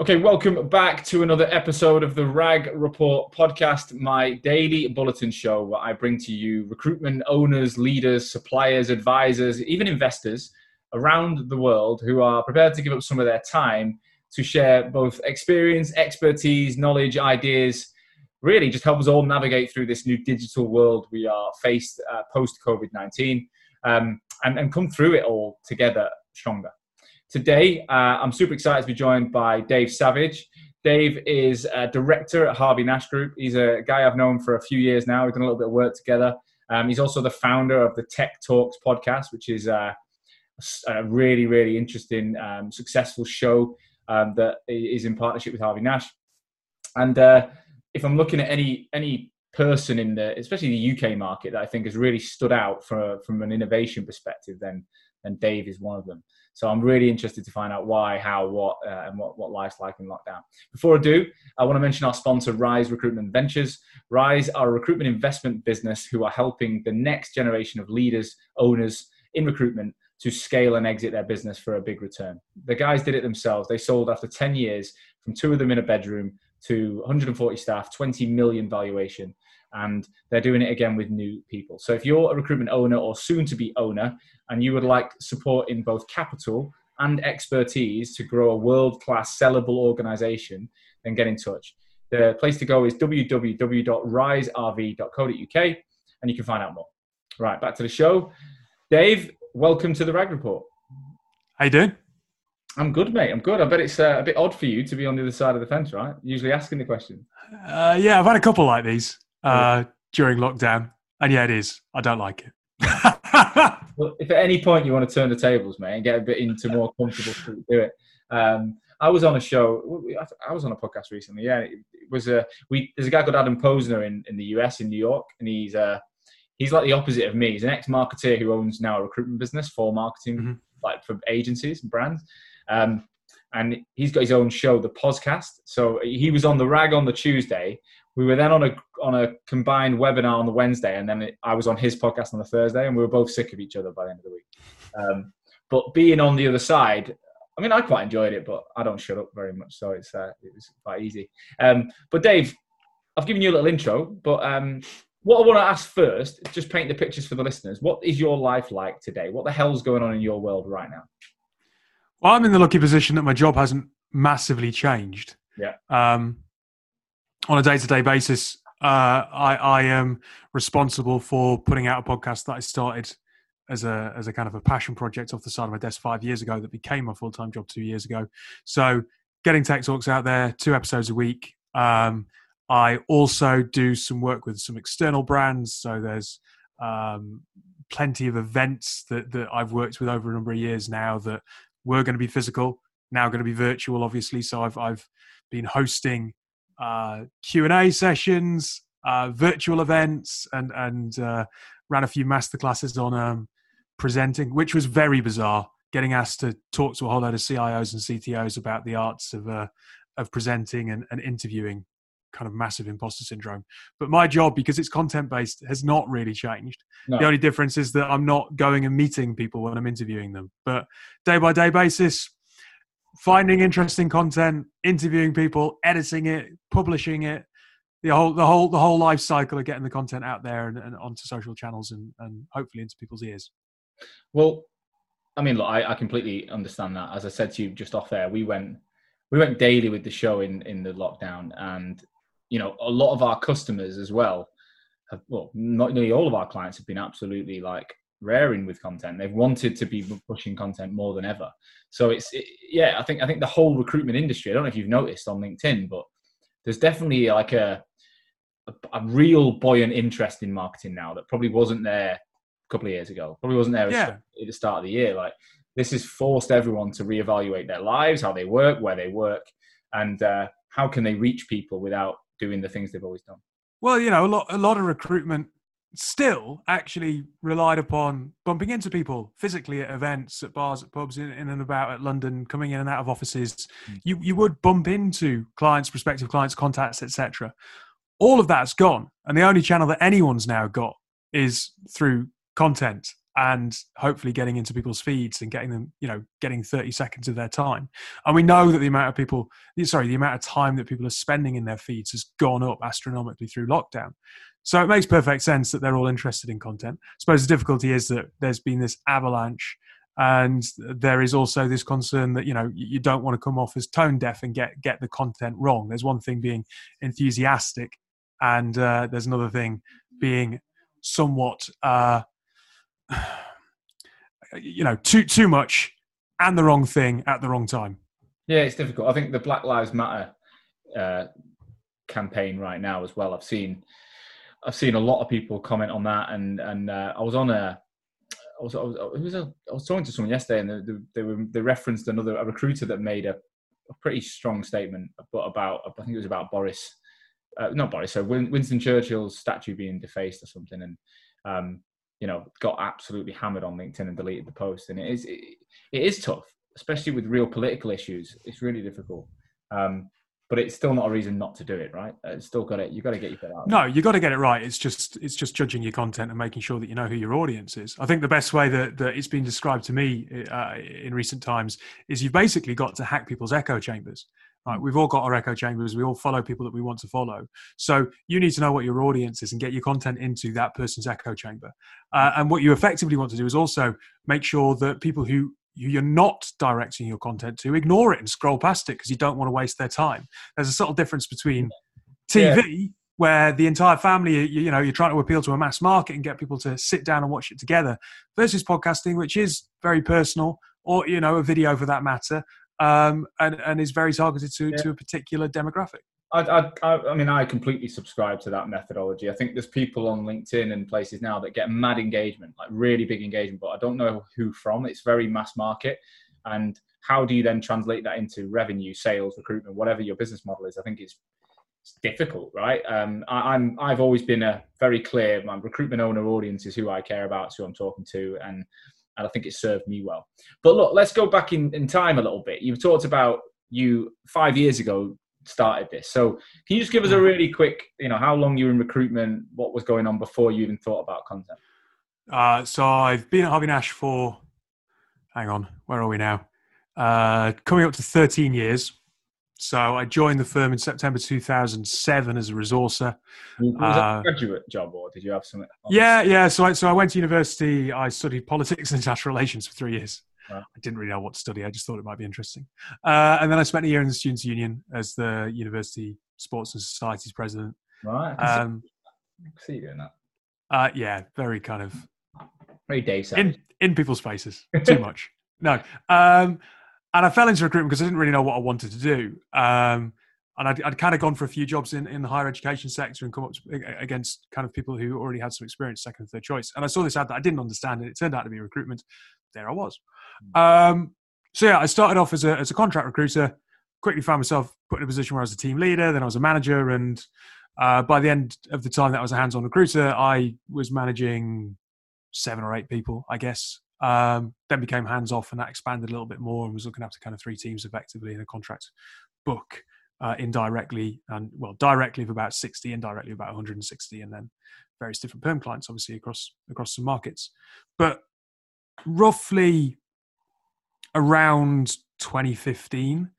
Okay, welcome back to another episode of the RAG Report podcast, my daily bulletin show where I bring to you recruitment owners, leaders, suppliers, advisors, even investors around the world who are prepared to give up some of their time to share both experience, expertise, knowledge, ideas, really just help us all navigate through this new digital world we are faced uh, post COVID 19 um, and, and come through it all together stronger. Today, uh, I'm super excited to be joined by Dave Savage. Dave is a director at Harvey Nash Group. He's a guy I've known for a few years now. We've done a little bit of work together. Um, he's also the founder of the Tech Talks podcast, which is uh, a really, really interesting, um, successful show um, that is in partnership with Harvey Nash. And uh, if I'm looking at any any person in the, especially the UK market, that I think has really stood out from from an innovation perspective, then then Dave is one of them. So I'm really interested to find out why, how, what, uh, and what, what life's like in lockdown. Before I do, I want to mention our sponsor, Rise Recruitment Ventures. Rise are a recruitment investment business who are helping the next generation of leaders, owners in recruitment to scale and exit their business for a big return. The guys did it themselves. They sold after 10 years from two of them in a bedroom to 140 staff, 20 million valuation and they're doing it again with new people. So if you're a recruitment owner or soon to be owner and you would like support in both capital and expertise to grow a world class sellable organization, then get in touch. The place to go is www.riserv.co.uk and you can find out more. Right, back to the show. Dave, welcome to the RAG Report. How you doing? I'm good, mate. I'm good. I bet it's uh, a bit odd for you to be on the other side of the fence, right? Usually asking the question. Uh, yeah, I've had a couple like these uh, during lockdown. And yeah, it is. I don't like it. well, if at any point you want to turn the tables, mate, and get a bit into more comfortable do it. Um, I was on a show. I was on a podcast recently. Yeah, it, was a we. There's a guy called Adam Posner in, in the US in New York, and he's uh he's like the opposite of me. He's an ex marketeer who owns now a recruitment business for marketing, mm-hmm. like for agencies and brands. Um, and he's got his own show, the podcast. So he was on the rag on the Tuesday. We were then on a on a combined webinar on the Wednesday, and then it, I was on his podcast on the Thursday, and we were both sick of each other by the end of the week. Um, but being on the other side, I mean, I quite enjoyed it, but I don't shut up very much, so it's uh, it was quite easy. Um, but Dave, I've given you a little intro, but um, what I want to ask first, just paint the pictures for the listeners. What is your life like today? What the hell's going on in your world right now? Well, I'm in the lucky position that my job hasn't massively changed. Yeah. Um, on a day-to-day basis, uh, I, I am responsible for putting out a podcast that I started as a as a kind of a passion project off the side of my desk five years ago that became my full time job two years ago. So getting tech talks out there, two episodes a week. Um, I also do some work with some external brands. So there's um, plenty of events that that I've worked with over a number of years now that were going to be physical, now going to be virtual, obviously. So I've I've been hosting uh, Q and A sessions, uh, virtual events, and and uh, ran a few masterclasses on um, presenting, which was very bizarre. Getting asked to talk to a whole load of CIOs and CTOs about the arts of uh, of presenting and, and interviewing kind of massive imposter syndrome. But my job, because it's content based, has not really changed. No. The only difference is that I'm not going and meeting people when I'm interviewing them. But day by day basis, finding interesting content, interviewing people, editing it, publishing it, the whole the whole the whole life cycle of getting the content out there and, and onto social channels and, and hopefully into people's ears. Well, I mean, look, I, I completely understand that. As I said to you just off there, we went we went daily with the show in in the lockdown, and you know, a lot of our customers as well have well, not nearly all of our clients have been absolutely like raring with content. They've wanted to be pushing content more than ever. So it's it, yeah, I think I think the whole recruitment industry. I don't know if you've noticed on LinkedIn, but there's definitely like a a, a real buoyant interest in marketing now that probably wasn't there a couple of years ago. Probably wasn't there yeah. at the start of the year. Like this has forced everyone to reevaluate their lives, how they work, where they work, and uh, how can they reach people without doing the things they've always done. Well, you know, a lot a lot of recruitment still actually relied upon bumping into people physically at events, at bars, at pubs, in, in and about at London, coming in and out of offices. Mm. You you would bump into clients, prospective clients, contacts, etc. All of that's gone, and the only channel that anyone's now got is through content and hopefully getting into people's feeds and getting them, you know, getting 30 seconds of their time. And we know that the amount of people, sorry, the amount of time that people are spending in their feeds has gone up astronomically through lockdown. So it makes perfect sense that they're all interested in content. I suppose the difficulty is that there's been this avalanche and there is also this concern that you know you don't want to come off as tone deaf and get get the content wrong. There's one thing being enthusiastic and uh, there's another thing being somewhat uh, you know too too much and the wrong thing at the wrong time. Yeah it's difficult. I think the black lives matter uh, campaign right now as well i've seen i've seen a lot of people comment on that and and uh, i was on a I was, I was, I was, I was talking to someone yesterday, and they, they, were, they referenced another a recruiter that made a, a pretty strong statement, but about I think it was about Boris uh, not Boris, so Winston Churchill's statue being defaced or something, and um, you know, got absolutely hammered on LinkedIn and deleted the post. And it is it, it is tough, especially with real political issues. It's really difficult. Um, but it's still not a reason not to do it, right? Uh, it's still got it. You've got to get your out. No, you've got to get it right. It's just it's just judging your content and making sure that you know who your audience is. I think the best way that, that it's been described to me uh, in recent times is you've basically got to hack people's echo chambers. Right, we've all got our echo chambers. We all follow people that we want to follow. So you need to know what your audience is and get your content into that person's echo chamber. Uh, and what you effectively want to do is also make sure that people who you're not directing your content to ignore it and scroll past it because you don't want to waste their time. There's a subtle difference between TV, yeah. where the entire family, you, you know, you're trying to appeal to a mass market and get people to sit down and watch it together, versus podcasting, which is very personal, or you know, a video for that matter, um, and, and is very targeted to, yeah. to a particular demographic. I, I, I mean, I completely subscribe to that methodology. I think there's people on LinkedIn and places now that get mad engagement, like really big engagement, but I don't know who from. It's very mass market. And how do you then translate that into revenue, sales, recruitment, whatever your business model is? I think it's, it's difficult, right? Um, I, I'm, I've always been a very clear, my recruitment owner audience is who I care about, who I'm talking to. And and I think it served me well. But look, let's go back in, in time a little bit. You've talked about you five years ago started this. So can you just give us a really quick, you know, how long you were in recruitment, what was going on before you even thought about content? Uh, so I've been at Harvey Nash for, hang on, where are we now? Uh, coming up to 13 years. So I joined the firm in September 2007 as a resourcer. Was that a uh, graduate job or did you have something? Yeah, yeah. So I, so I went to university. I studied politics and international relations for three years. I didn't really know what to study. I just thought it might be interesting. Uh, and then I spent a year in the Students' Union as the University Sports and Societies president. Right. Um, see you doing that. Uh, yeah, very kind of very day in in people's faces. Too much. No. Um, and I fell into recruitment because I didn't really know what I wanted to do. Um, and I'd, I'd, kind of gone for a few jobs in, in the higher education sector and come up to, against kind of people who already had some experience, second third choice. And I saw this ad that I didn't understand, and it turned out to be recruitment. There I was. Hmm. Um, so yeah, I started off as a as a contract recruiter. Quickly found myself put in a position where I was a team leader. Then I was a manager, and uh, by the end of the time that I was a hands-on recruiter, I was managing seven or eight people, I guess. Um, then became hands off, and that expanded a little bit more, and was looking after kind of three teams effectively in a contract book uh, indirectly, and well, directly of about sixty, indirectly about 160, and then various different perm clients, obviously across across some markets. But roughly around 2015,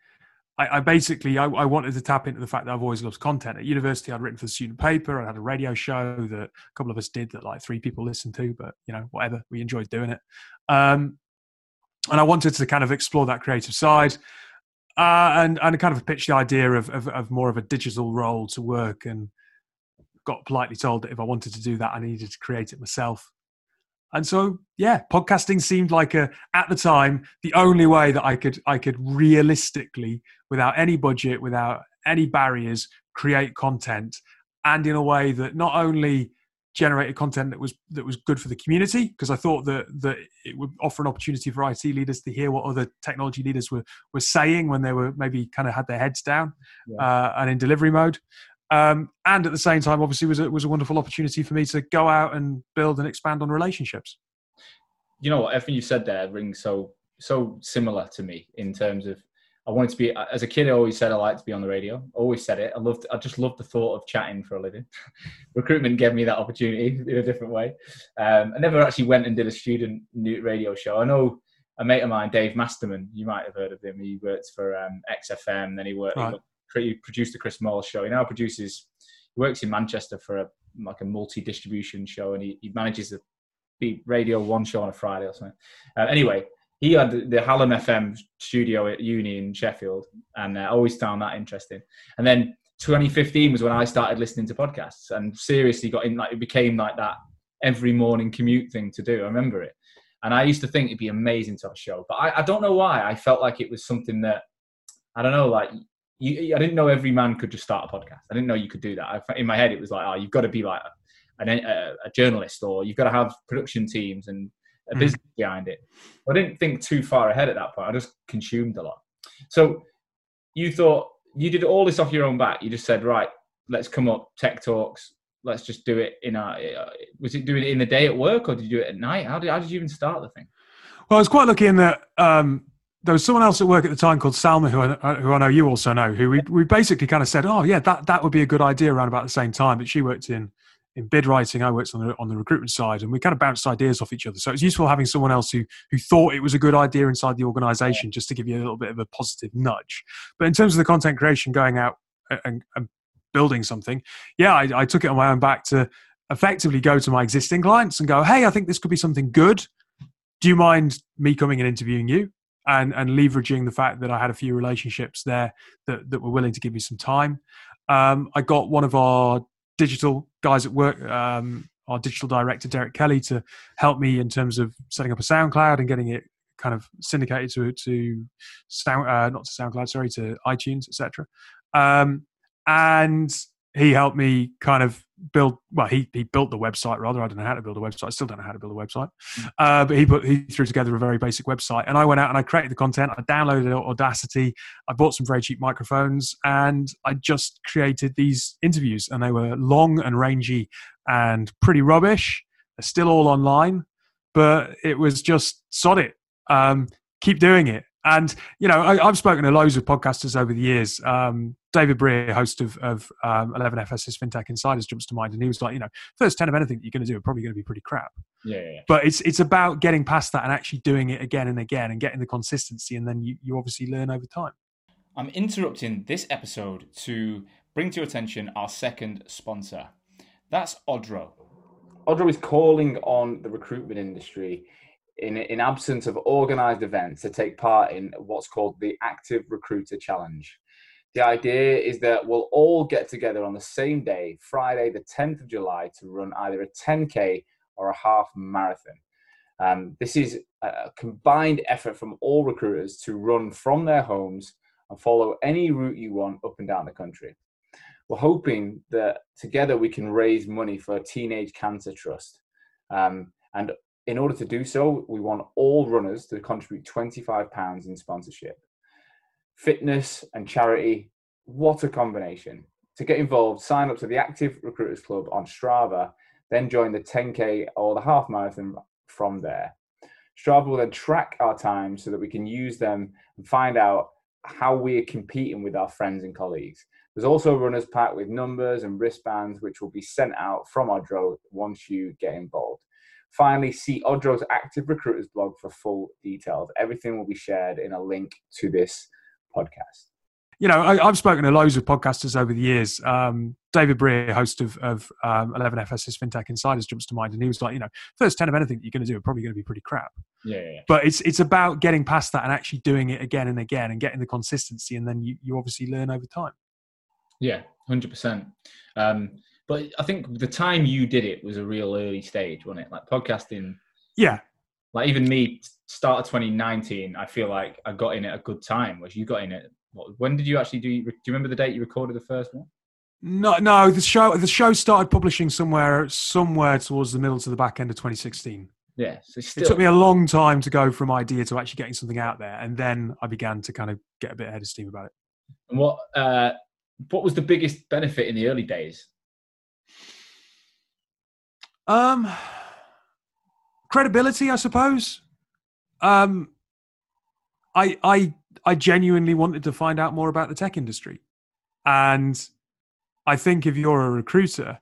I, I basically I, I, wanted to tap into the fact that I've always loved content. At university, I'd written for the student paper. I had a radio show that a couple of us did that like three people listened to, but you know whatever, we enjoyed doing it. Um, and I wanted to kind of explore that creative side. Uh, and and kind of pitch the idea of, of, of more of a digital role to work and got politely told that if I wanted to do that, I needed to create it myself. And so, yeah, podcasting seemed like a, at the time the only way that I could I could realistically, without any budget, without any barriers, create content, and in a way that not only generated content that was that was good for the community because I thought that that it would offer an opportunity for IT leaders to hear what other technology leaders were were saying when they were maybe kind of had their heads down yeah. uh, and in delivery mode, um, and at the same time, obviously, was a, was a wonderful opportunity for me to go out and build and expand on relationships. You know what? Everything you said there rings so so similar to me in terms of I wanted to be as a kid. I always said I liked to be on the radio. Always said it. I loved. I just loved the thought of chatting for a living. Recruitment gave me that opportunity in a different way. Um, I never actually went and did a student radio show. I know a mate of mine, Dave Masterman. You might have heard of him. He worked for um, XFM. Then he worked. Right. He produced the Chris Moore show. He now produces. He works in Manchester for a like a multi-distribution show, and he, he manages the beat Radio One show on a Friday or something. Uh, anyway, he had the Hallam FM studio at uni in Sheffield, and I uh, always found that interesting. And then 2015 was when I started listening to podcasts, and seriously got in like it became like that every morning commute thing to do. I remember it, and I used to think it'd be amazing to have a show, but I, I don't know why. I felt like it was something that I don't know, like. You, I didn't know every man could just start a podcast. I didn't know you could do that. I, in my head, it was like, oh, you've got to be like a, a, a journalist, or you've got to have production teams and a mm. business behind it. I didn't think too far ahead at that point. I just consumed a lot. So you thought you did all this off your own back. You just said, right, let's come up tech talks. Let's just do it in a. Was it doing it in the day at work or did you do it at night? How did how did you even start the thing? Well, I was quite lucky in that um, there was someone else at work at the time called Salma, who I, uh, who I know you also know, who we, we basically kind of said, oh yeah, that that would be a good idea around about the same time. But she worked in in bid writing, I worked on the on the recruitment side, and we kind of bounced ideas off each other. So it's useful having someone else who who thought it was a good idea inside the organisation, just to give you a little bit of a positive nudge. But in terms of the content creation, going out uh, and, and building something, yeah, I, I took it on my own back to effectively go to my existing clients and go, hey, I think this could be something good. Do you mind me coming and interviewing you? And, and leveraging the fact that I had a few relationships there that, that were willing to give me some time. Um, I got one of our digital guys at work, um, our digital director Derek Kelly, to help me in terms of setting up a SoundCloud and getting it kind of syndicated to to sound uh, not to SoundCloud, sorry, to iTunes, etc. Um, and he helped me kind of build well he, he built the website rather. I don't know how to build a website. I still don't know how to build a website. Mm. uh, but he put he threw together a very basic website and i went out and i created the content. I downloaded audacity. I bought some very cheap microphones and i just created these interviews and they were long and rangy and pretty rubbish. They're still all online but it was just sod it. Um, keep doing it and you know, I, have spoken to loads of podcasters over the years. Um, David Brear, host of, of um, 11FS's FinTech Insiders, jumps to mind, and he was like, you know, first ten of anything that you're going to do are probably going to be pretty crap. Yeah, yeah, yeah, But it's it's about getting past that and actually doing it again and again and getting the consistency, and then you, you obviously learn over time. I'm interrupting this episode to bring to your attention our second sponsor. That's Odro. Odro is calling on the recruitment industry in, in absence of organized events to take part in what's called the Active Recruiter Challenge. The idea is that we'll all get together on the same day, Friday, the 10th of July, to run either a 10K or a half marathon. Um, this is a combined effort from all recruiters to run from their homes and follow any route you want up and down the country. We're hoping that together we can raise money for a Teenage Cancer Trust. Um, and in order to do so, we want all runners to contribute £25 in sponsorship. Fitness and charity, what a combination. To get involved, sign up to the Active Recruiters Club on Strava, then join the 10K or the half marathon from there. Strava will then track our times so that we can use them and find out how we are competing with our friends and colleagues. There's also a runner's pack with numbers and wristbands, which will be sent out from Odro once you get involved. Finally, see Odro's Active Recruiters blog for full details. Everything will be shared in a link to this podcast. You know, I, have spoken to loads of podcasters over the years. Um, David Brear, host of, of um, 11FS's FinTech Insiders, jumps to mind, and he was like, you know, first 10 of anything that you're going to do are probably going to be pretty crap. Yeah, yeah, yeah, But it's it's about getting past that and actually doing it again and again and getting the consistency, and then you, you obviously learn over time. Yeah, 100%. Um, but I think the time you did it was a real early stage, wasn't it? Like podcasting. Yeah. Like even me, start of 2019, I feel like I got in at a good time. Was you got in it? When did you actually do? Do you remember the date you recorded the first one? No, no. The show the show started publishing somewhere somewhere towards the middle to the back end of 2016. Yeah, so it took me a long time to go from idea to actually getting something out there, and then I began to kind of get a bit ahead of steam about it. And what uh, what was the biggest benefit in the early days? Um, credibility, I suppose. Um, I I I genuinely wanted to find out more about the tech industry. And I think if you're a recruiter,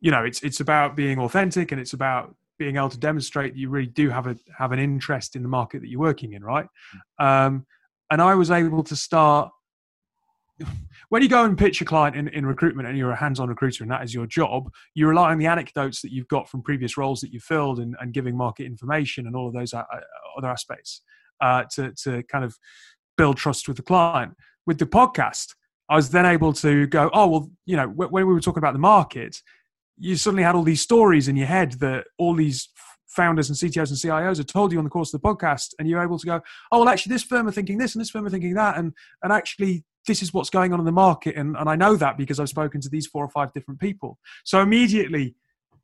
you know, it's it's about being authentic and it's about being able to demonstrate that you really do have a have an interest in the market that you're working in, right? Um, and I was able to start when you go and pitch a client in, in recruitment and you're a hands-on recruiter and that is your job, you rely on the anecdotes that you've got from previous roles that you've filled and, and giving market information and all of those uh, uh, other aspects uh, to, to kind of build trust with the client. With the podcast, I was then able to go, oh, well, you know, when we were talking about the market, you suddenly had all these stories in your head that all these founders and CTOs and CIOs have told you on the course of the podcast, and you're able to go, oh well, actually, this firm are thinking this and this firm are thinking that, and and actually, this is what's going on in the market, and and I know that because I've spoken to these four or five different people. So immediately,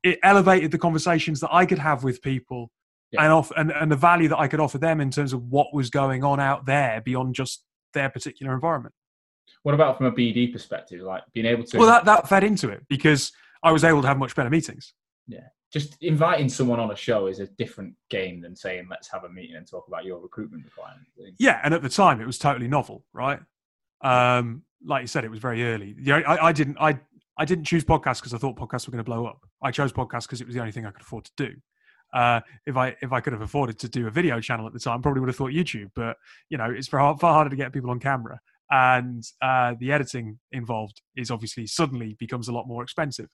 it elevated the conversations that I could have with people. Yeah. And, off, and, and the value that I could offer them in terms of what was going on out there beyond just their particular environment. What about from a BD perspective, like being able to? Well, that, that fed into it because I was able to have much better meetings. Yeah. Just inviting someone on a show is a different game than saying, let's have a meeting and talk about your recruitment requirements. Yeah. And at the time, it was totally novel, right? Um, like you said, it was very early. Yeah, I, I didn't, I, I didn't choose podcasts because I thought podcasts were going to blow up. I chose podcasts because it was the only thing I could afford to do. Uh, if I if I could have afforded to do a video channel at the time, probably would have thought YouTube. But you know, it's far, far harder to get people on camera and uh, the editing involved is obviously suddenly becomes a lot more expensive.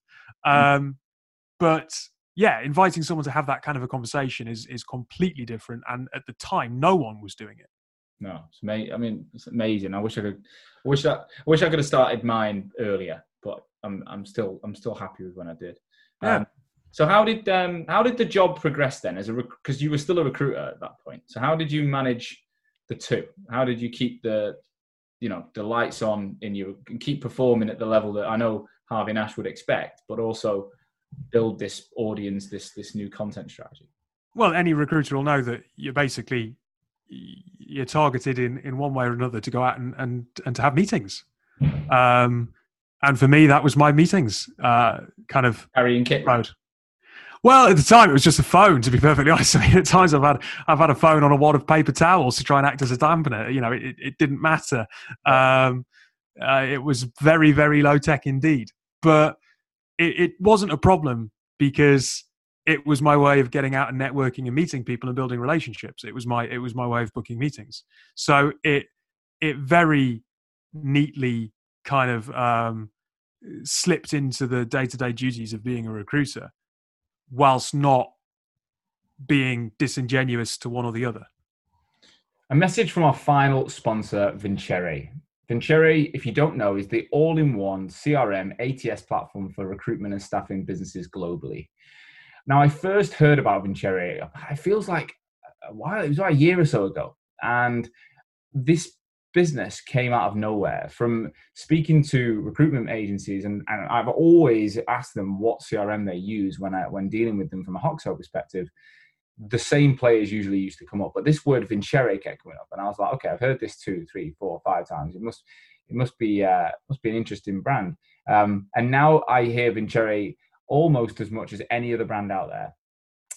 Hmm. Um, but yeah, inviting someone to have that kind of a conversation is is completely different. And at the time, no one was doing it. No, it's amazing. I mean, it's amazing. I wish I could. I wish I, I wish I could have started mine earlier, but I'm I'm still I'm still happy with when I did. Yeah. Um, so how did um how did the job progress then as a because you were still a recruiter at that point? So how did you manage the two? How did you keep the you know the lights on in you and keep performing at the level that I know Harvey Nash would expect, but also build this audience, this this new content strategy. Well, any recruiter will know that you're basically you're targeted in in one way or another to go out and and, and to have meetings. Um, and for me, that was my meetings, uh, kind of carrying kit road. Well, at the time, it was just a phone. To be perfectly honest, I mean, at times I've had I've had a phone on a wad of paper towels to try and act as a dampener. You know, it, it didn't matter. Um, uh, it was very very low tech indeed, but it, it wasn't a problem because it was my way of getting out and networking and meeting people and building relationships. It was my it was my way of booking meetings. So it it very neatly kind of um, slipped into the day to day duties of being a recruiter whilst not being disingenuous to one or the other. A message from our final sponsor, Vincere. Vincere, if you don't know, is the all in one CRM ATS platform for recruitment and staffing businesses globally. Now, I first heard about Vincere, it feels like a while, it was about a year or so ago. And this business came out of nowhere from speaking to recruitment agencies and, and I've always asked them what CRM they use when I when dealing with them from a Hoxo perspective. The same players usually used to come up, but this word Vincere kept coming up, and I was like, okay, I've heard this two, three, four, five times. It must it must be uh, must be an interesting brand. Um, and now I hear Vincere almost as much as any other brand out there.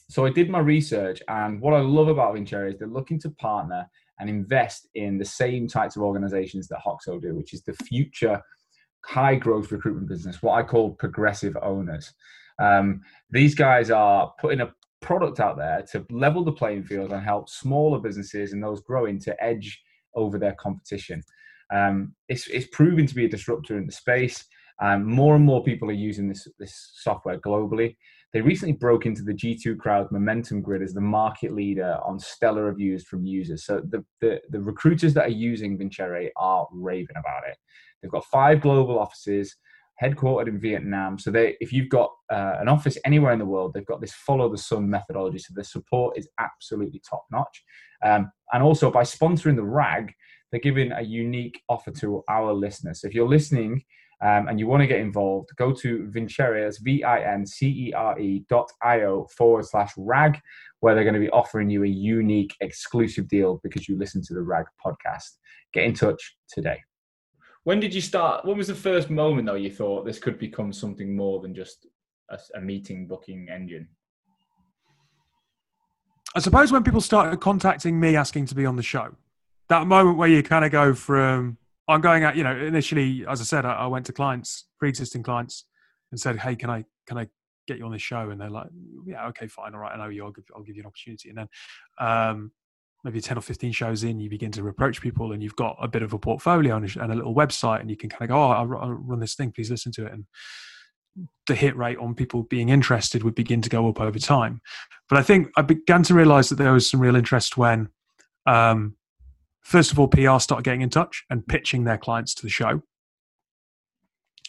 So I did my research, and what I love about Vincere is they're looking to partner and invest in the same types of organizations that Hoxo do, which is the future high growth recruitment business, what I call progressive owners. Um, these guys are putting a product out there to level the playing field and help smaller businesses and those growing to edge over their competition. Um, it's, it's proven to be a disruptor in the space. Um, more and more people are using this, this software globally. They recently broke into the G2 Crowd Momentum Grid as the market leader on stellar reviews from users. So the, the, the recruiters that are using Vincere are raving about it. They've got five global offices, headquartered in Vietnam. So they, if you've got uh, an office anywhere in the world, they've got this follow the sun methodology. So the support is absolutely top notch. Um, and also by sponsoring the RAG, they're giving a unique offer to our listeners. So if you're listening um, and you want to get involved, go to Vincere, V-I-N-C-E-R-E dot I-O forward slash RAG, where they're going to be offering you a unique exclusive deal because you listen to the RAG podcast. Get in touch today. When did you start? When was the first moment though you thought this could become something more than just a, a meeting booking engine? I suppose when people started contacting me asking to be on the show, that moment where you kind of go from I'm going out, you know, initially, as I said, I, I went to clients, pre-existing clients, and said, "Hey, can I can I get you on this show?" And they're like, "Yeah, okay, fine, all right, I know you. I'll give, I'll give you an opportunity." And then um, maybe 10 or 15 shows in, you begin to approach people and you've got a bit of a portfolio and a, little website and you can kind of go, oh, I'll, run this thing, please listen to it. And the hit rate on people being interested would begin to go up over time. But I think I began to realize that there was some real interest when, um, first of all, PR started getting in touch and pitching their clients to the show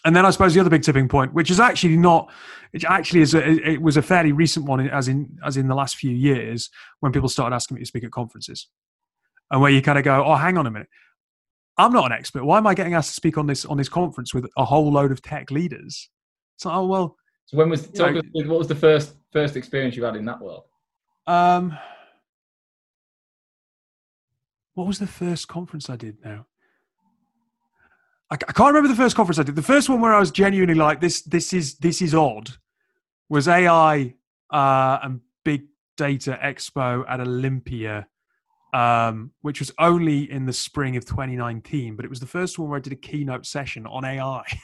and then I suppose the other big tipping point, which is actually not, it actually is, a, it was a fairly recent one, as in as in the last few years, when people started asking me to speak at conferences, and where you kind of go, oh, hang on a minute, I'm not an expert. Why am I getting asked to speak on this on this conference with a whole load of tech leaders? So, oh well. So when was talk, what was the first first experience you had in that world? Um, what was the first conference I did now? I, I can't remember the first conference I did. The first one where I was genuinely like, this, this is this is odd, was AI uh, and Big Data Expo at Olympia, um, which was only in the spring of 2019. But it was the first one where I did a keynote session on AI.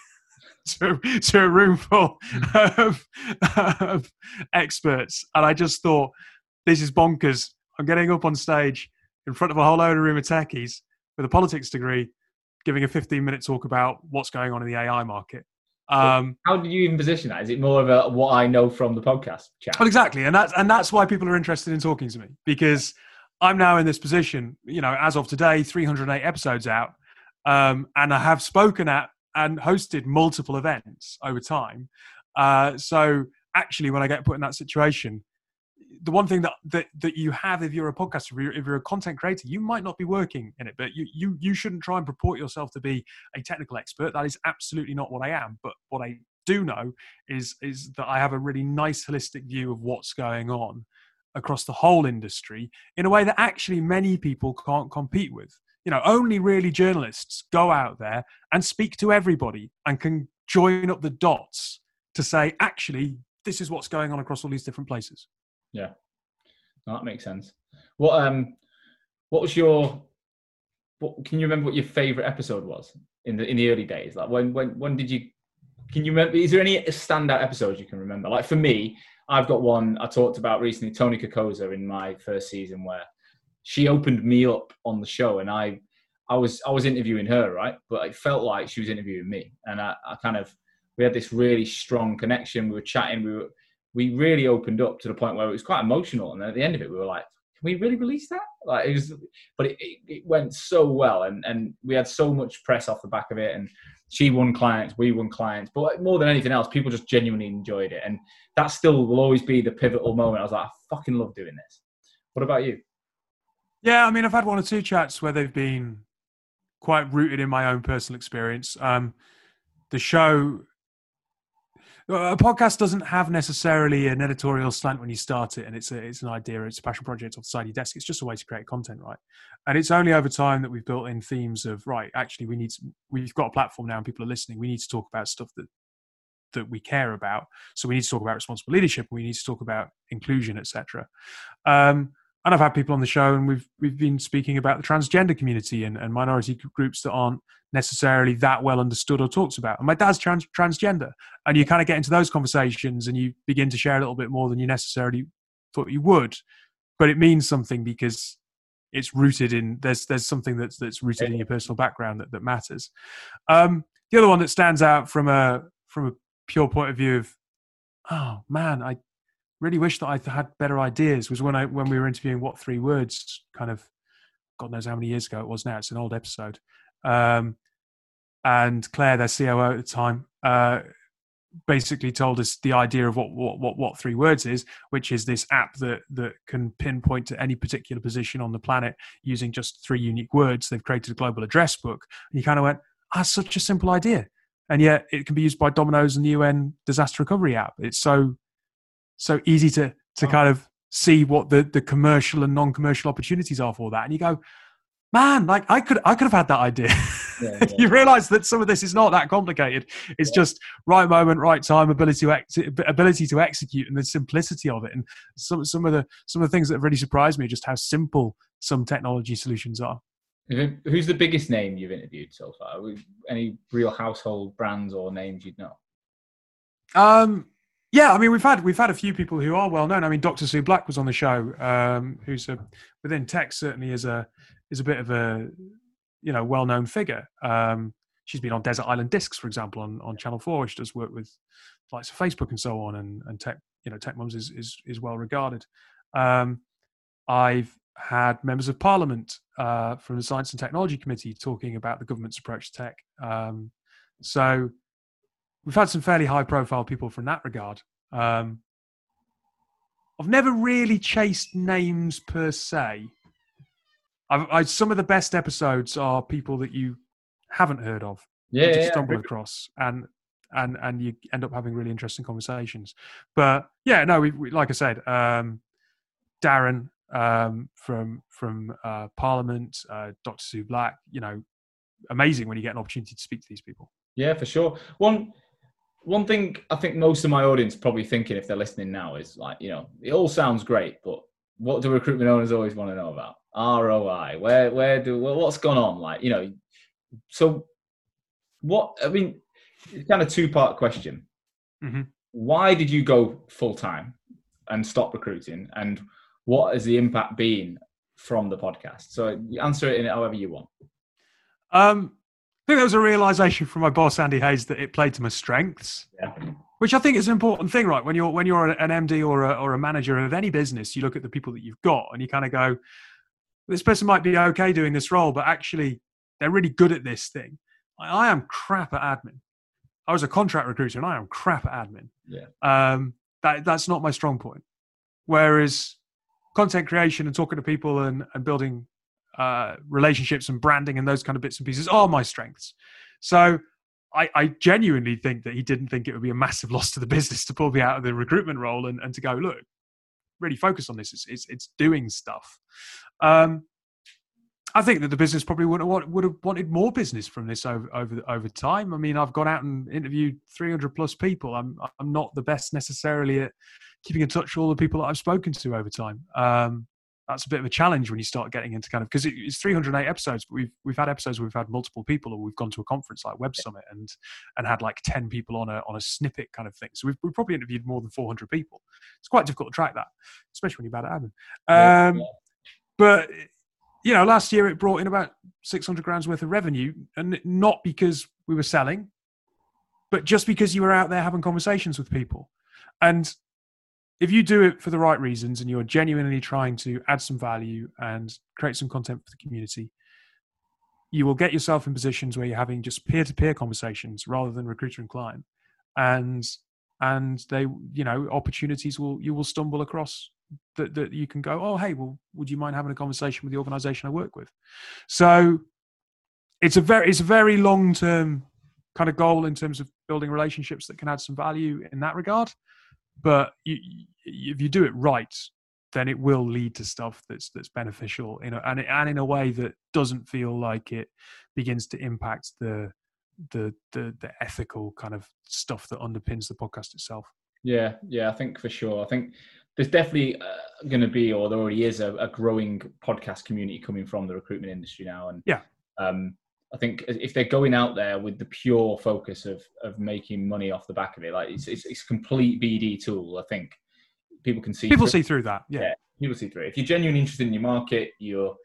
to, to a room full of, of experts, and I just thought, this is bonkers. I'm getting up on stage in front of a whole load of room of techies with a politics degree giving a 15 minute talk about what's going on in the AI market. Um, How did you even position that? Is it more of a what I know from the podcast chat? Well, exactly, and that's and that's why people are interested in talking to me because I'm now in this position. You know, as of today, 308 episodes out, um, and I have spoken at and hosted multiple events over time. Uh, so actually, when I get put in that situation, the one thing that, that that you have if you're a podcaster, if you're, if you're, a content creator, you might not be working in it, but you you you shouldn't try and purport yourself to be a technical expert. That is absolutely not what I am. But what I do know is is that I have a really nice holistic view of what's going on across the whole industry in a way that actually many people can't compete with. You know, only really journalists go out there and speak to everybody and can join up the dots to say, actually, this is what's going on across all these different places. Yeah, no, that makes sense. What um, what was your? What can you remember? What your favorite episode was in the in the early days? Like when when when did you? Can you remember? Is there any standout episodes you can remember? Like for me, I've got one I talked about recently, Toni Kokoza in my first season, where she opened me up on the show, and I, I was I was interviewing her, right? But it felt like she was interviewing me, and I, I kind of we had this really strong connection. We were chatting. We were we really opened up to the point where it was quite emotional. And at the end of it, we were like, can we really release that? Like it was, but it, it, went so well, and and we had so much press off the back of it, and she won clients, we won clients, but more than anything else, people just genuinely enjoyed it, and that still will always be the pivotal moment. I was like, I fucking love doing this. What about you? Yeah, I mean, I've had one or two chats where they've been quite rooted in my own personal experience. Um, the show a podcast doesn't have necessarily an editorial slant when you start it, and it's a, it's an idea, it's a passion project off the side of your desk. It's just a way to create content, right? And it's only over time that we've built in themes of right. Actually, we need to, we've got a platform now, and people are listening. We need to talk about stuff that that we care about. So we need to talk about responsible leadership. We need to talk about inclusion, etc. Um, and I've had people on the show, and we've we've been speaking about the transgender community and, and minority groups that aren't necessarily that well understood or talked about. And my dad's trans- transgender, and you kind of get into those conversations, and you begin to share a little bit more than you necessarily thought you would. But it means something because it's rooted in there's there's something that's that's rooted in your personal background that, that matters. Um, the other one that stands out from a from a pure point of view of oh man, I really wish that I had better ideas was when I when we were interviewing what three words kind of God knows how many years ago it was now. It's an old episode. Um, and Claire, their COO at the time, uh, basically told us the idea of what, what what what three words is, which is this app that that can pinpoint to any particular position on the planet using just three unique words. They've created a global address book. And you kind of went, ah, such a simple idea. And yet it can be used by Domino's and the UN disaster recovery app. It's so so easy to to oh. kind of see what the the commercial and non-commercial opportunities are for that and you go man like i could i could have had that idea yeah, yeah. you realize that some of this is not that complicated it's yeah. just right moment right time ability to ex- ability to execute and the simplicity of it and some some of the some of the things that really surprised me just how simple some technology solutions are Who's the biggest name you've interviewed so far? Any real household brands or names you'd know? Um, yeah, I mean we've had we've had a few people who are well known. I mean, Dr. Sue Black was on the show, um, who's a, within tech certainly is a is a bit of a you know well known figure. Um, she's been on Desert Island Discs, for example, on, on Channel Four. She does work with likes of Facebook and so on, and, and tech you know tech mums is is, is well regarded. Um, I've had members of Parliament uh, from the Science and Technology Committee talking about the government's approach to tech. Um, so we've had some fairly high profile people from that regard. Um, I've never really chased names per se. I've, I, some of the best episodes are people that you haven't heard of. Yeah, you just yeah, stumble across, and and and you end up having really interesting conversations. But yeah, no, we, we like I said, um, Darren um, from from uh, Parliament, uh, Dr. Sue Black. You know, amazing when you get an opportunity to speak to these people. Yeah, for sure. One one thing I think most of my audience probably thinking if they're listening now is like, you know, it all sounds great, but what do recruitment owners always want to know about? ROI. Where where do what's gone on? Like, you know, so what I mean, it's kind of two part question. Mm-hmm. Why did you go full time and stop recruiting? And what has the impact been from the podcast? So you answer it in however you want. Um, think there was a realization from my boss Andy Hayes that it played to my strengths. Yeah. Which I think is an important thing, right? When you're when you're an MD or a, or a manager of any business, you look at the people that you've got and you kind of go, "This person might be okay doing this role, but actually they're really good at this thing." I, I am crap at admin. I was a contract recruiter and I am crap at admin. Yeah. Um, that that's not my strong point. Whereas content creation and talking to people and, and building uh, relationships and branding and those kind of bits and pieces are my strengths. So I, I, genuinely think that he didn't think it would be a massive loss to the business to pull me out of the recruitment role and, and to go, look, really focus on this. It's, it's, it's doing stuff. Um, I think that the business probably would have, would have wanted more business from this over, over over time. I mean, I've gone out and interviewed 300 plus people. I'm I'm not the best necessarily at keeping in touch with all the people that I've spoken to over time. Um, that's a bit of a challenge when you start getting into kind of because it's 308 episodes but we've we've had episodes where we've had multiple people or we've gone to a conference like web summit and and had like 10 people on a on a snippet kind of thing. So we've, we've probably interviewed more than 400 people. It's quite difficult to track that especially when you're bad at admin um, yeah. but you know last year it brought in about 600 grand's worth of revenue and not because we were selling but just because you were out there having conversations with people. And if you do it for the right reasons and you're genuinely trying to add some value and create some content for the community, you will get yourself in positions where you're having just peer-to-peer conversations rather than recruiter and client, and and they you know opportunities will you will stumble across that that you can go oh hey well would you mind having a conversation with the organization I work with, so it's a very it's a very long term kind of goal in terms of building relationships that can add some value in that regard but you, if you do it right then it will lead to stuff that's that's beneficial in a, and and in a way that doesn't feel like it begins to impact the the the, the ethical kind of stuff that underpins the podcast itself. Yeah, yeah, I think for sure. I think there's definitely uh, going to be, or there already is, a, a, growing podcast community coming from the recruitment industry now, and yeah, um, I think if they're going out there with the pure focus of of making money off the back of it, like it's it's, it's a complete BD tool. I think people can see people through. see through that. Yeah. yeah. people see through. It. If you're genuinely interested in your market, you're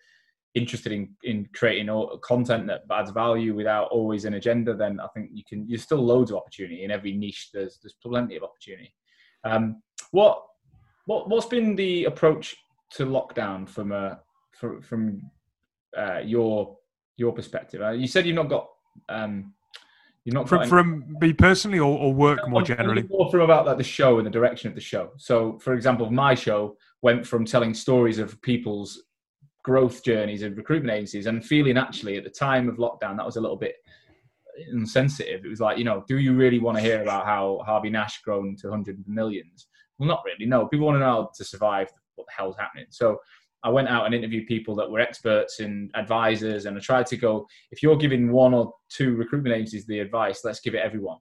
interested in in creating content that adds value without always an agenda, then I think you can. There's still loads of opportunity in every niche. There's there's plenty of opportunity. Um, what what what's been the approach to lockdown from a from from uh, your your perspective? Uh, you said you've not got um, you've not from any... from me personally or, or work more generally. More from about like the show and the direction of the show. So, for example, my show went from telling stories of people's growth journeys and recruitment agencies, and feeling actually at the time of lockdown that was a little bit insensitive. It was like, you know, do you really want to hear about how Harvey Nash grown to hundreds of millions? Well, not really. No, people want to know how to survive what the hell's happening. So I went out and interviewed people that were experts and advisors, and I tried to go, if you're giving one or two recruitment agencies the advice, let's give it everyone.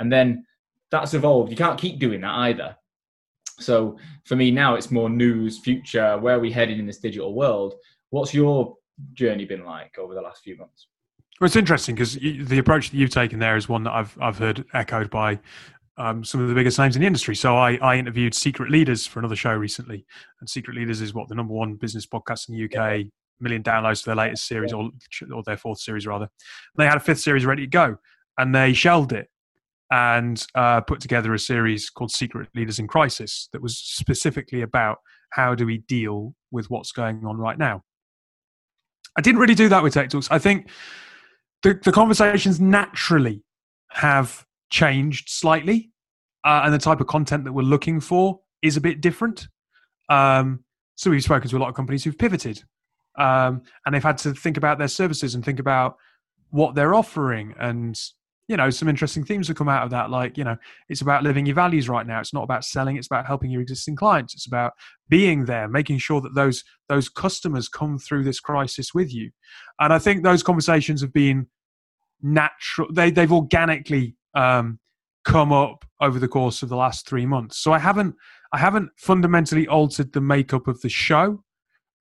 And then that's evolved. You can't keep doing that either. So for me now, it's more news, future, where are we heading in this digital world? What's your journey been like over the last few months? Well, it's interesting because the approach that you've taken there is one that I've I've heard echoed by um, some of the biggest names in the industry. So I, I interviewed Secret Leaders for another show recently, and Secret Leaders is what the number one business podcast in the UK, million downloads to their latest series or or their fourth series rather. They had a fifth series ready to go, and they shelved it and uh, put together a series called Secret Leaders in Crisis that was specifically about how do we deal with what's going on right now. I didn't really do that with Tech Talks. I think the, the conversations naturally have changed slightly, uh, and the type of content that we're looking for is a bit different. Um, so we've spoken to a lot of companies who've pivoted, um, and they've had to think about their services and think about what they're offering. And you know some interesting themes have come out of that like you know it's about living your values right now. It's not about selling it's about helping your existing clients. It's about being there making sure that those those customers come through this crisis with you. And i think those conversations have been natural they, they've organically um, come up over the course of the last three months. So i haven't i haven't fundamentally altered the makeup of the show.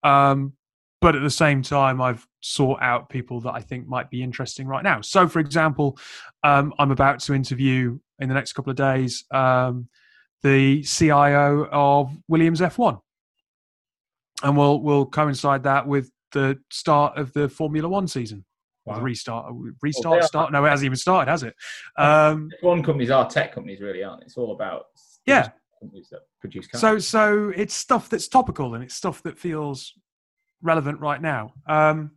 Um, but at the same time i've sought out people that i think might be interesting right now. So for example um, i'm about to interview in the next couple of days um, the cio of williams f1 and we'll we'll coincide that with the start of the formula one season wow. the restart restart well, start no it hasn't even started has it um, one companies are tech companies really aren't it's all about yeah companies that produce cars. so so it's stuff that's topical and it's stuff that feels relevant right now. Um,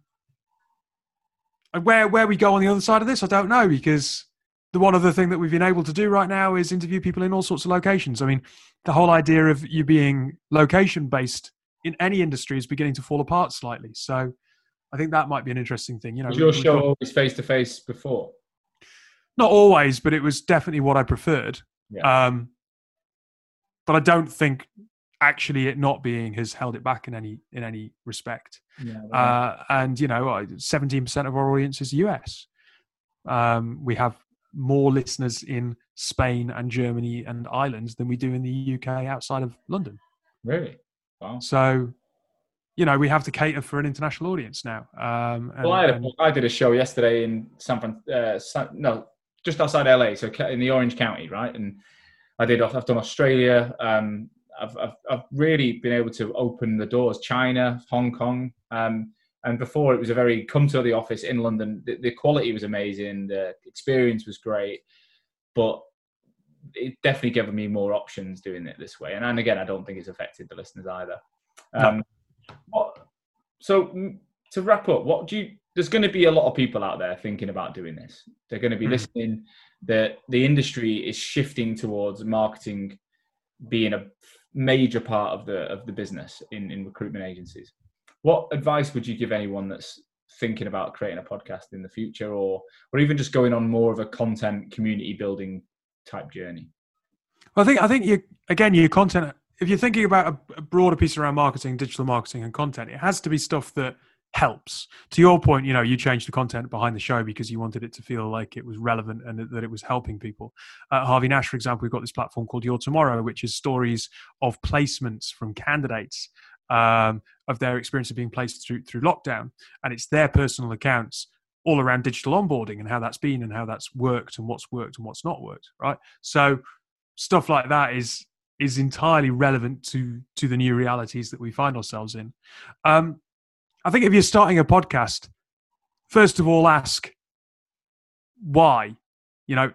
and where where we go on the other side of this, I don't know because the one other thing that we've been able to do right now is interview people in all sorts of locations. I mean, the whole idea of you being location based in any industry is beginning to fall apart slightly. So I think that might be an interesting thing. You know, was your show got, always face to face before? Not always, but it was definitely what I preferred. Yeah. Um, but I don't think actually it not being has held it back in any in any respect. Yeah, uh, and you know, seventeen percent of our audience is US. Um, we have more listeners in Spain and Germany and Ireland than we do in the UK outside of London. Really? Wow. So, you know, we have to cater for an international audience now. Um, and, well, I, and, I, did a show yesterday in San Francisco. Uh, no, just outside LA, so in the Orange County, right? And I did. I've done Australia, um, I've, I've, I've, really been able to open the doors. China, Hong Kong, um, and before it was a very come to the office in London. The, the, quality was amazing, the experience was great, but it definitely gave me more options doing it this way. And, and again, I don't think it's affected the listeners either. Um, no. What, so to wrap up, what do you? There's going to be a lot of people out there thinking about doing this. They're going to be mm. listening. The the industry is shifting towards marketing being a major part of the of the business in in recruitment agencies. What advice would you give anyone that's thinking about creating a podcast in the future, or or even just going on more of a content community building type journey? Well, I think I think you again your content. If you're thinking about a, a broader piece around marketing, digital marketing, and content, it has to be stuff that helps. To your point, you know, you changed the content behind the show because you wanted it to feel like it was relevant and that it was helping people. Uh, Harvey Nash, for example, we've got this platform called Your Tomorrow, which is stories of placements from candidates um, of their experience of being placed through through lockdown, and it's their personal accounts all around digital onboarding and how that's been and how that's worked and what's worked and what's not worked. Right, so stuff like that is is entirely relevant to to the new realities that we find ourselves in. Um, I think if you're starting a podcast, first of all, ask why. You know,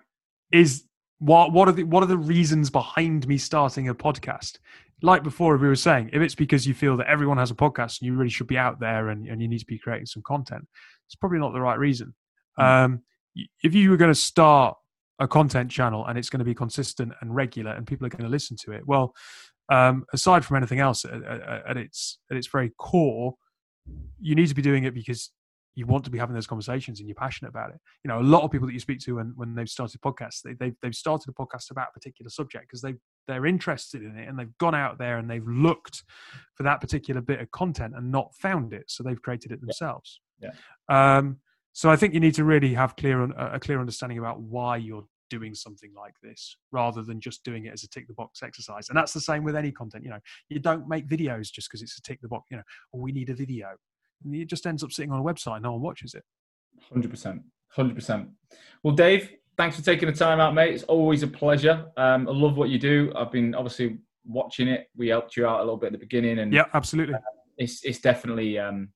is what what are the what are the reasons behind me starting a podcast? Like before, we were saying, if it's because you feel that everyone has a podcast and you really should be out there and, and you need to be creating some content, it's probably not the right reason. Mm. Um, if you were going to start a content channel and it's going to be consistent and regular and people are going to listen to it, well, um, aside from anything else, at, at, at its at its very core, you need to be doing it because you want to be having those conversations and you're passionate about it. You know, a lot of people that you speak to when, when they've started podcasts, they, they've, they've started a podcast about a particular subject because they, they're interested in it and they've gone out there and they've looked for that particular bit of content and not found it. So they've created it themselves. Yeah. yeah. Um, so I think you need to really have clear a clear understanding about why you're doing something like this rather than just doing it as a tick the box exercise. And that's the same with any content. You know, you don't make videos just because it's a tick the box. You know, oh, we need a video. and it just ends up sitting on a website. No one watches it. Hundred percent, hundred percent. Well, Dave, thanks for taking the time out, mate. It's always a pleasure. Um, I love what you do. I've been obviously watching it. We helped you out a little bit at the beginning, and yeah, absolutely. Uh, it's it's definitely um,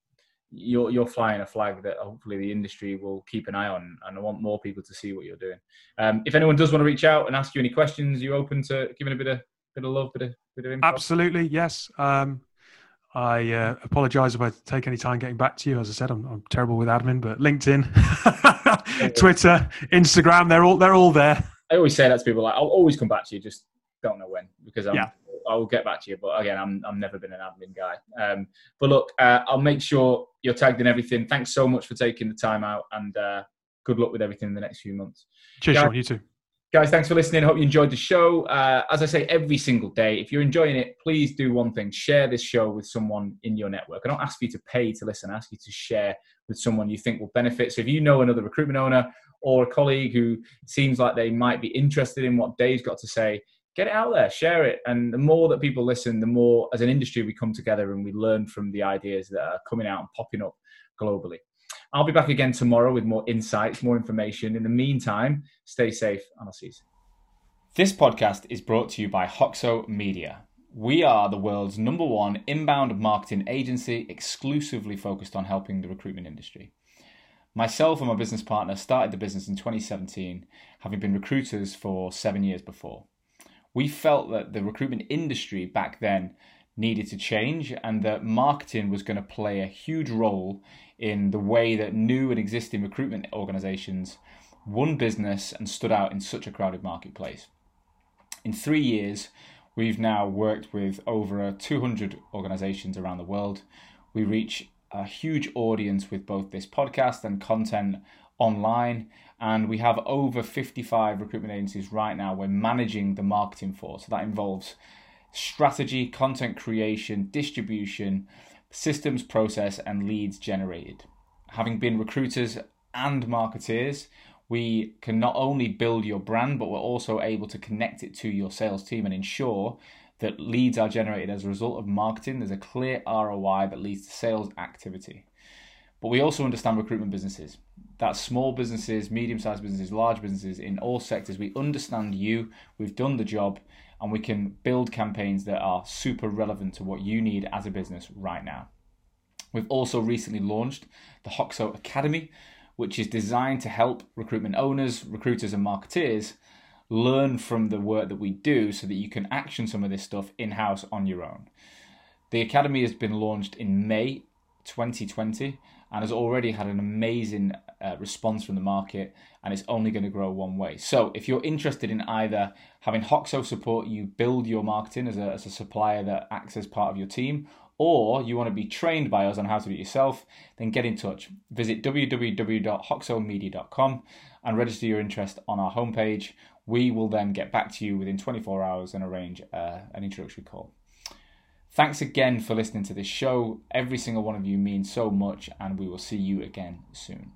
you're you're flying a flag that hopefully the industry will keep an eye on, and I want more people to see what you're doing. Um, if anyone does want to reach out and ask you any questions, you're open to giving a bit of bit of love, bit of bit of info. Absolutely, yes. Um, I uh, apologize if I take any time getting back to you. As I said, I'm, I'm terrible with admin, but LinkedIn, Twitter, Instagram, they're all they're all there. I always say that to people like I'll always come back to you, just don't know when because I'm yeah. I'll get back to you. But again, I'm I've never been an admin guy. Um, but look, uh, I'll make sure you're tagged in everything. Thanks so much for taking the time out, and uh, good luck with everything in the next few months. Cheers, Sean. You too. Guys, thanks for listening. Hope you enjoyed the show. Uh, as I say every single day, if you're enjoying it, please do one thing share this show with someone in your network. I don't ask you to pay to listen, I ask you to share with someone you think will benefit. So if you know another recruitment owner or a colleague who seems like they might be interested in what Dave's got to say, get it out there, share it. And the more that people listen, the more as an industry we come together and we learn from the ideas that are coming out and popping up globally. I'll be back again tomorrow with more insights, more information. In the meantime, stay safe and I'll see you soon. This podcast is brought to you by Hoxo Media. We are the world's number one inbound marketing agency exclusively focused on helping the recruitment industry. Myself and my business partner started the business in 2017, having been recruiters for seven years before we felt that the recruitment industry back then needed to change and that marketing was going to play a huge role in the way that new and existing recruitment organizations won business and stood out in such a crowded marketplace. In three years, we've now worked with over 200 organizations around the world. We reach a huge audience with both this podcast and content online and we have over 55 recruitment agencies right now we're managing the marketing for. So that involves strategy, content creation, distribution, systems process, and leads generated. Having been recruiters and marketeers, we can not only build your brand, but we're also able to connect it to your sales team and ensure that leads are generated as a result of marketing. There's a clear ROI that leads to sales activity. But we also understand recruitment businesses. That's small businesses, medium sized businesses, large businesses in all sectors. We understand you, we've done the job, and we can build campaigns that are super relevant to what you need as a business right now. We've also recently launched the Hoxo Academy, which is designed to help recruitment owners, recruiters, and marketeers learn from the work that we do so that you can action some of this stuff in house on your own. The Academy has been launched in May 2020 and has already had an amazing uh, response from the market and it's only going to grow one way. So if you're interested in either having Hoxo support you build your marketing as a, as a supplier that acts as part of your team, or you want to be trained by us on how to do it yourself, then get in touch. Visit www.hoxomedia.com and register your interest on our homepage. We will then get back to you within 24 hours and arrange uh, an introductory call. Thanks again for listening to this show. Every single one of you means so much, and we will see you again soon.